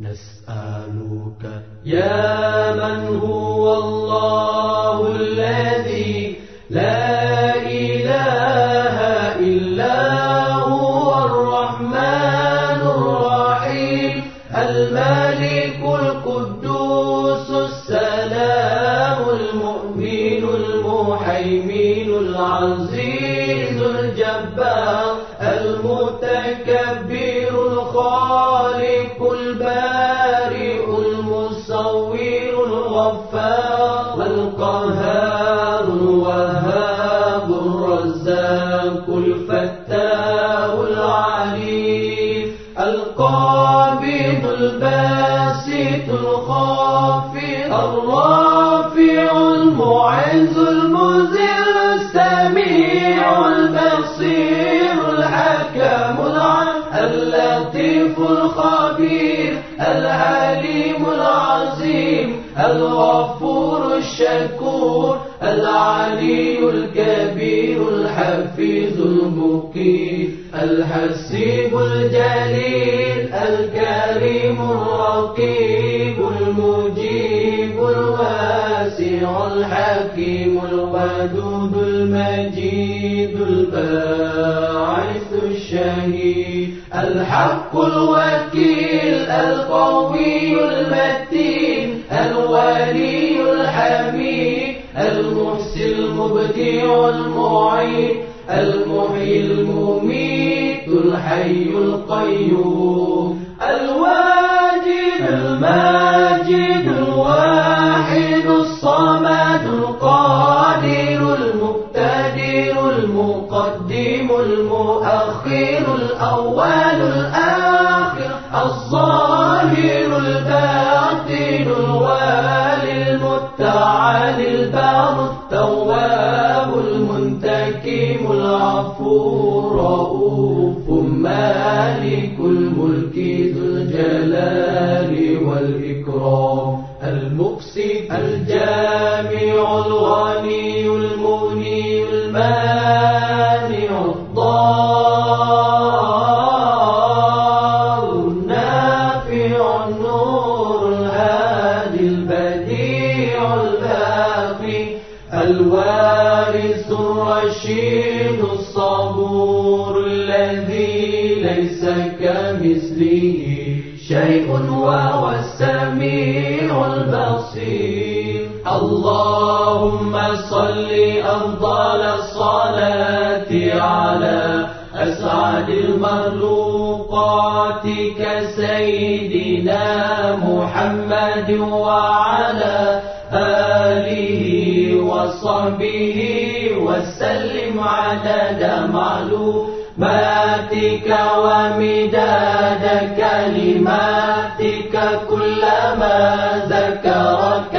نسألك يا من هو الله الذي لا إله إلا هو الرحمن الرحيم الملك القدوس السلام المؤمن المحيمين العزيز الجبار. الغفار القهار الوهاب الرزاق الفتاح العليم القابض الباسط الخافض الرافع المعز المذل السميع البصير الحكم العليم اللطيف الخبير العليم العظيم الغفور الشكور العلي الكبير الحفيظ المقيم الحسيب الجليل الكريم الرقيب المجيب الواسع الحكيم الودود المجيد الباعث الشهيد الحق الوكيل القوي المتين. المحسن المبدع المعين المحيي المميت الحي القيوم الواجد الماجد الواحد الصمد القادر المقتدر المقدم المؤخر الأول الآخر. التواب المنتكم العفو رؤوف مالك الملك ذو الجلال والإكرام المقسط الجامع الغني المغني المانع الوارث الرشيد الصبور الذي ليس كمثله شيء وهو السميع البصير. اللهم صل أفضل الصلاة على أسعد المخلوقات كسيدنا محمد وعلى وصحبه وسلم عدد معلوماتك ومداد كلماتك كلما ذكرك.